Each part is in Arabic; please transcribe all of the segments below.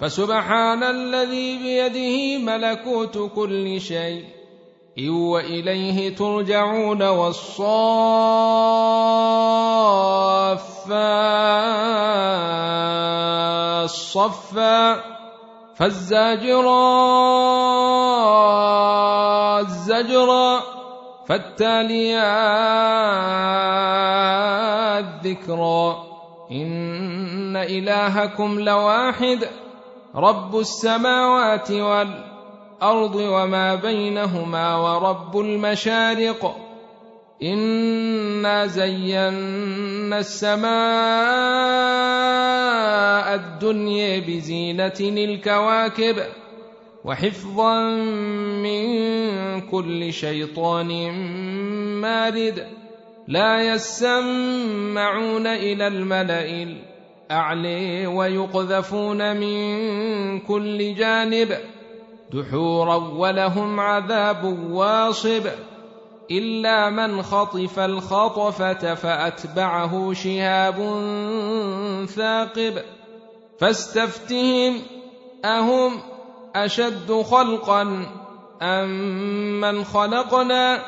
فسبحان الذي بيده ملكوت كل شيء. وإليه ترجعون والصافات صفا فالزاجرات زجرا فالتاليات ذكرا. إن إلهكم لواحد رب السماوات والأرض وما بينهما ورب المشارق. إنا زينا السماء الدنيا بزينة الكواكب وحفظا من كل شيطان مارد. لا يسمعون إلى الملأ الاعلي ويقذفون من كل جانب دحورا ولهم عذاب واصب إلا من خطف الخطفة فأتبعه شهاب ثاقب فاستفتهم أهم أشد خلقا أم من خلقنا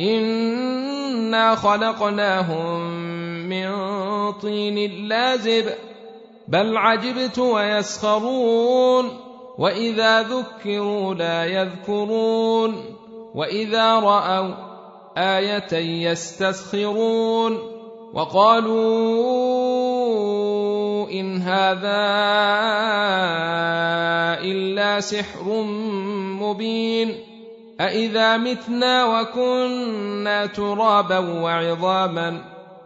إنا خلقناهم من طين لازب بل عجبت ويسخرون. وإذا ذكروا لا يذكرون. وإذا رأوا آية يستسخرون. وقالوا إن هذا إلا سحر مبين. أإذا متنا وكنا ترابا وعظاما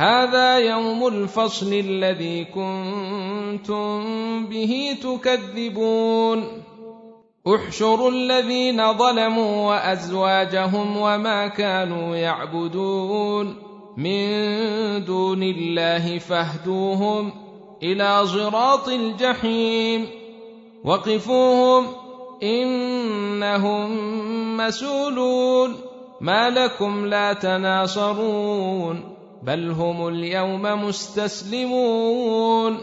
هذا يوم الفصل الذي كنتم به تكذبون. احشروا الذين ظلموا وأزواجهم وما كانوا يعبدون. من دون الله فاهدوهم إلى صراط الجحيم. وقفوهم إنهم مسولون ما لكم لا تناصرون. بل هم اليوم مستسلمون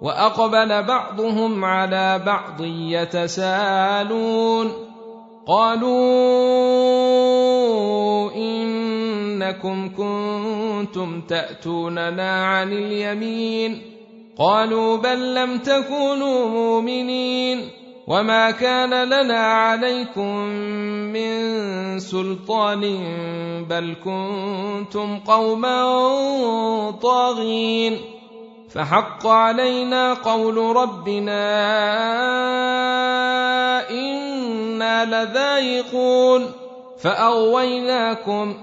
وأقبل بعضهم على بعض يتساءلون قالوا إنكم كنتم تأتوننا عن اليمين قالوا بل لم تكونوا مؤمنين وما كان لنا عليكم من سلطان بل كنتم قوما طاغين فحق علينا قول ربنا أنا لذايقون فاغويناكم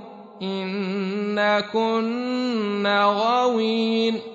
انا كنا غاوين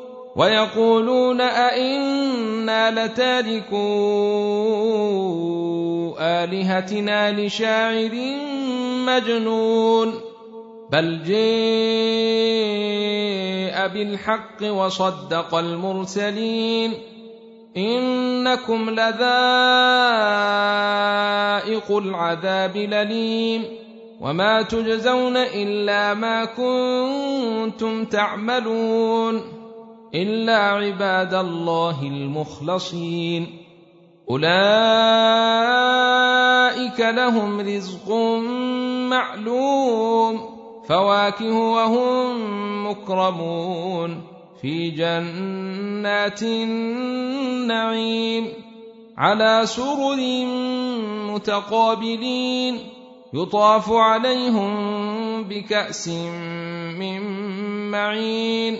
ويقولون أئنا لتاركو آلهتنا لشاعر مجنون بل جاء بالحق وصدق المرسلين إنكم لذائق العذاب الأليم وما تجزون إلا ما كنتم تعملون إلا عباد الله المخلصين. أولئك لهم رزق معلوم فواكه وهم مكرمون. في جنات النعيم على سرر متقابلين. يطاف عليهم بكأس من معين.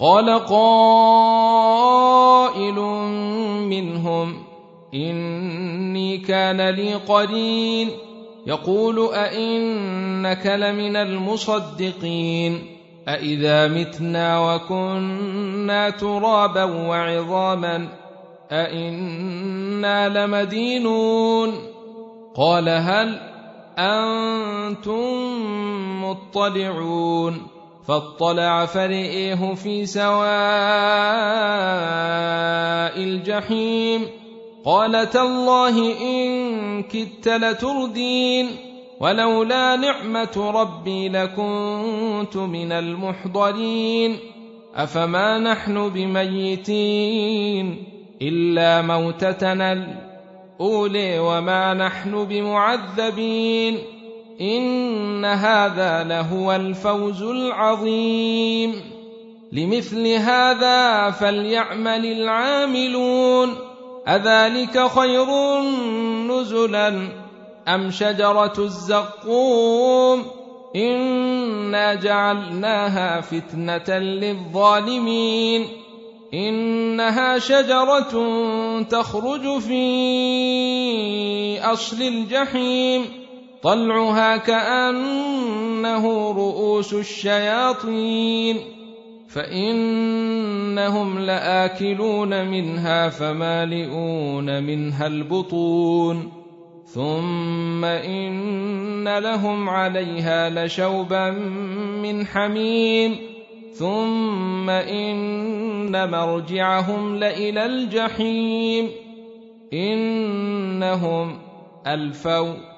قال قائل منهم إني كان لي قرين. يقول أئنك لمن المصدقين؟ أإذا متنا وكنا ترابا وعظاما أإنا لمدينون؟ قال هل أنتم مطلعون؟ فاطلع فرئيه في سواء الجحيم. قال تالله إن كدت لتردين ولولا نعمة ربي لكنت من المحضرين. أفما نحن بميتين إلا موتتنا الأولي وما نحن بمعذبين. ان هذا لهو الفوز العظيم لمثل هذا فليعمل العاملون اذلك خير نزلا ام شجره الزقوم أنا جعلناها فتنه للظالمين انها شجره تخرج في اصل الجحيم طلعها كأنه رؤوس الشياطين. فإنهم لآكلون منها فمالئون منها البطون. ثم إن لهم عليها لشوبا من حميم. ثم إن مرجعهم لإلى الجحيم. إنهم ألفوا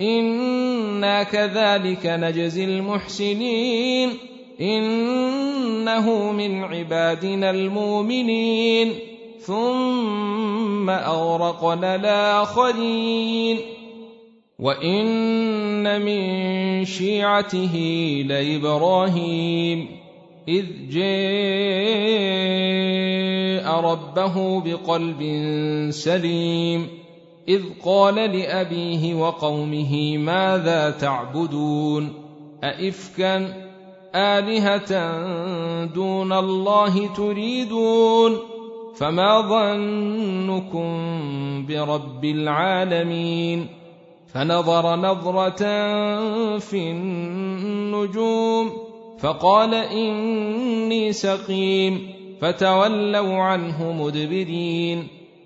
أنا كذلك نجزي المحسنين انه من عبادنا المؤمنين ثم اغرقنا الاخرين وان من شيعته لابراهيم اذ جاء ربه بقلب سليم إذ قال لأبيه وقومه ماذا تعبدون؟ ائفكا آلهة دون الله تريدون؟ فما ظنكم برب العالمين؟ فنظر نظرة في النجوم فقال إني سقيم فتولوا عنه مدبرين.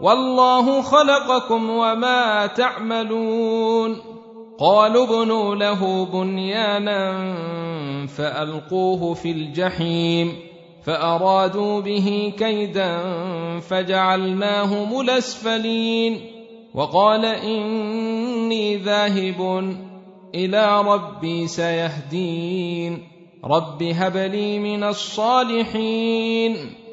والله خلقكم وما تعملون. قالوا ابنوا له بنيانا فألقوه في الجحيم فأرادوا به كيدا فجعلناهم الاسفلين وقال إني ذاهب إلى ربي سيهدين. رب هب لي من الصالحين.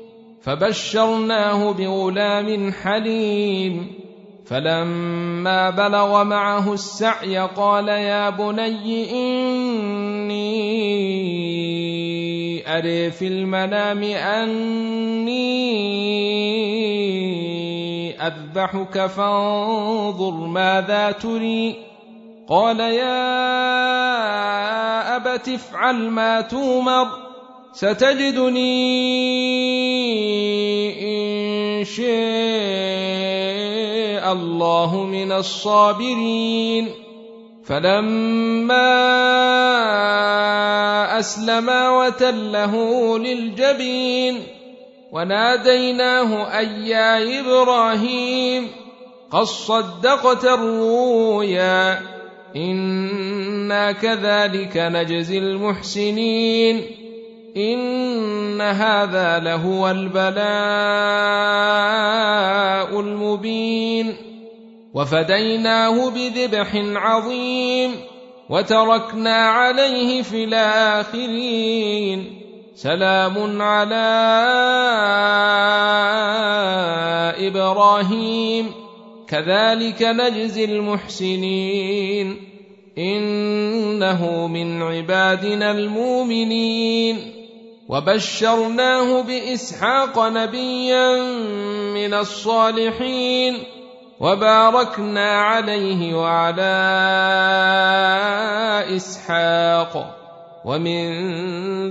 فبشرناه بغلام حليم. فلما بلغ معه السعي قال يا بني إني أري في المنام أني أذبحك فانظر ماذا تري. قال يا أبت افعل ما تومر. ستجدني إن شاء الله من الصابرين. فلما اسلما وتله للجبين وناديناه أي يا إبراهيم قد صدقت الرؤيا إنا كذلك نجزي المحسنين. ان هذا لهو البلاء المبين وفديناه بذبح عظيم وتركنا عليه في الاخرين سلام على إبراهيم كذلك نجزي المحسنين انه من عبادنا المؤمنين وبشرناه بإسحاق نبيا من الصالحين وباركنا عليه وعلى إسحاق ومن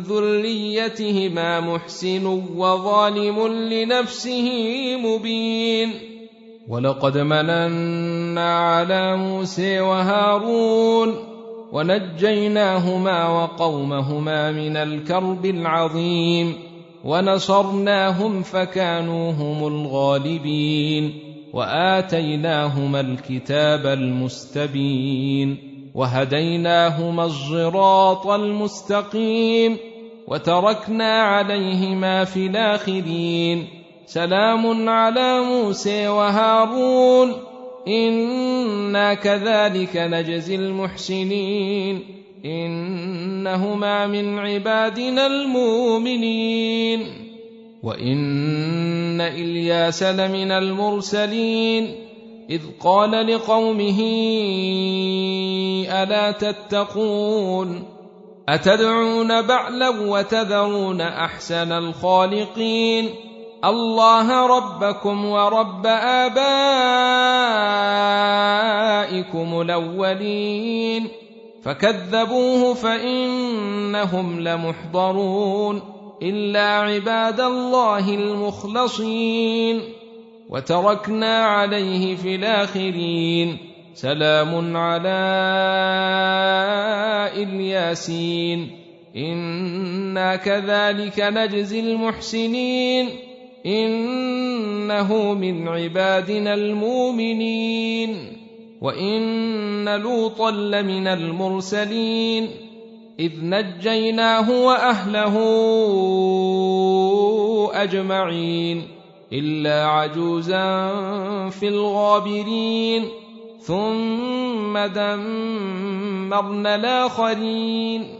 ذريتهما محسن وظالم لنفسه مبين ولقد مننا على موسى وهارون ونجيناهما وقومهما من الكرب العظيم ونصرناهم فكانوا هم الغالبين وآتيناهما الكتاب المستبين وهديناهما الصراط المستقيم وتركنا عليهما في الآخرين سلام على موسى وهارون أنا كذلك نجزي المحسنين انهما من عبادنا المؤمنين وان الياس لمن المرسلين اذ قال لقومه الا تتقون اتدعون بعلا وتذرون احسن الخالقين الله ربكم ورب آبائكم الأولين. فكذبوه فإنهم لمحضرون. إلا عباد الله المخلصين. وتركنا عليه في الآخرين. سلام على إلياسين. إنا كذلك نجزي المحسنين. إنه من عبادنا المؤمنين وإن لوطا لمن المرسلين إذ نجيناه وأهله أجمعين إلا عجوزا في الغابرين ثم دمرنا الآخرين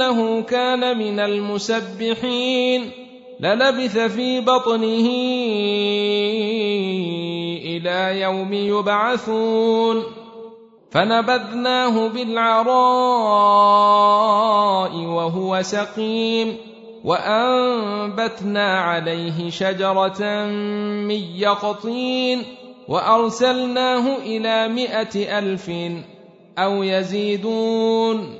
إنه كان من المسبحين. للبث في بطنه إلى يوم يبعثون. فنبذناه بالعراء وهو سقيم. وأنبتنا عليه شجرة من يقطين. وأرسلناه إلى مائه ألف أو يزيدون.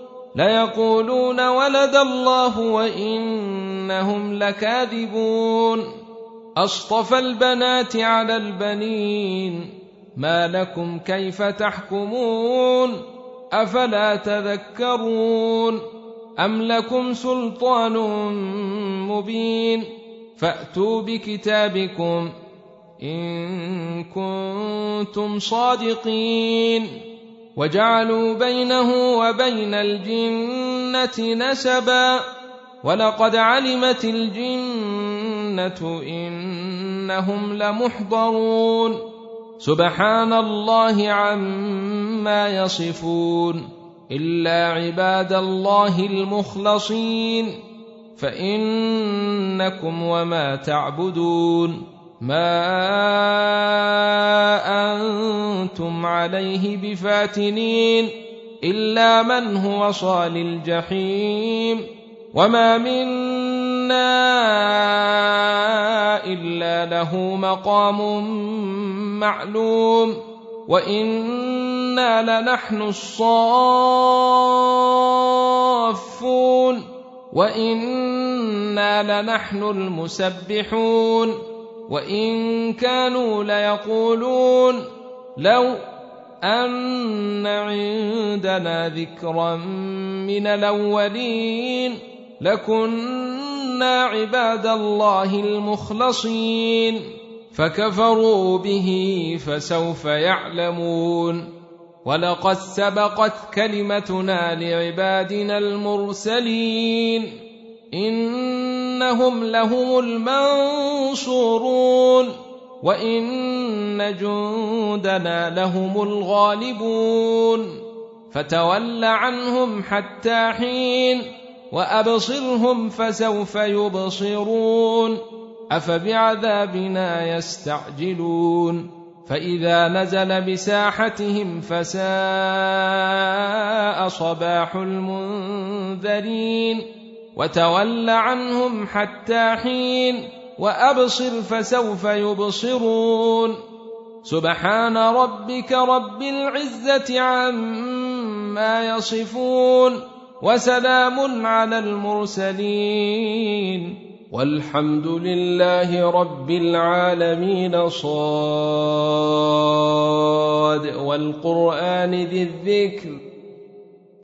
ليقولون ولد الله وإنهم لكاذبون. أصطفى البنات على البنين. ما لكم كيف تحكمون؟ أفلا تذكرون؟ أم لكم سلطان مبين؟ فأتوا بكتابكم إن كنتم صادقين. وجعلوا بينه وبين الجنة نسبا ولقد علمت الجنة إنهم لمحضرون. سبحان الله عما يصفون. إلا عباد الله المخلصين. فإنكم وما تعبدون. ما أنتم عليه بفاتنين الا من هو صال الجحيم وما منا الا له مقام معلوم وأنا لنحن الصافون وأنا لنحن المسبحون وإن كانوا ليقولون لو أن عندنا ذكرا من الأولين لكنا عباد الله المخلصين فكفروا به فسوف يعلمون ولقد سبقت كلمتنا لعبادنا المرسلين إنهم لهم المنصورون وإن جندنا لهم الغالبون فتول عنهم حتى حين وأبصرهم فسوف يبصرون أفبعذابنا يستعجلون فإذا نزل بساحتهم فساء صباح المنذرين وتول عنهم حتى حين وأبصر فسوف يبصرون. سبحان ربك رب العزة عما يصفون وسلام على المرسلين. والحمد لله رب العالمين صاد. والقرآن ذي الذكر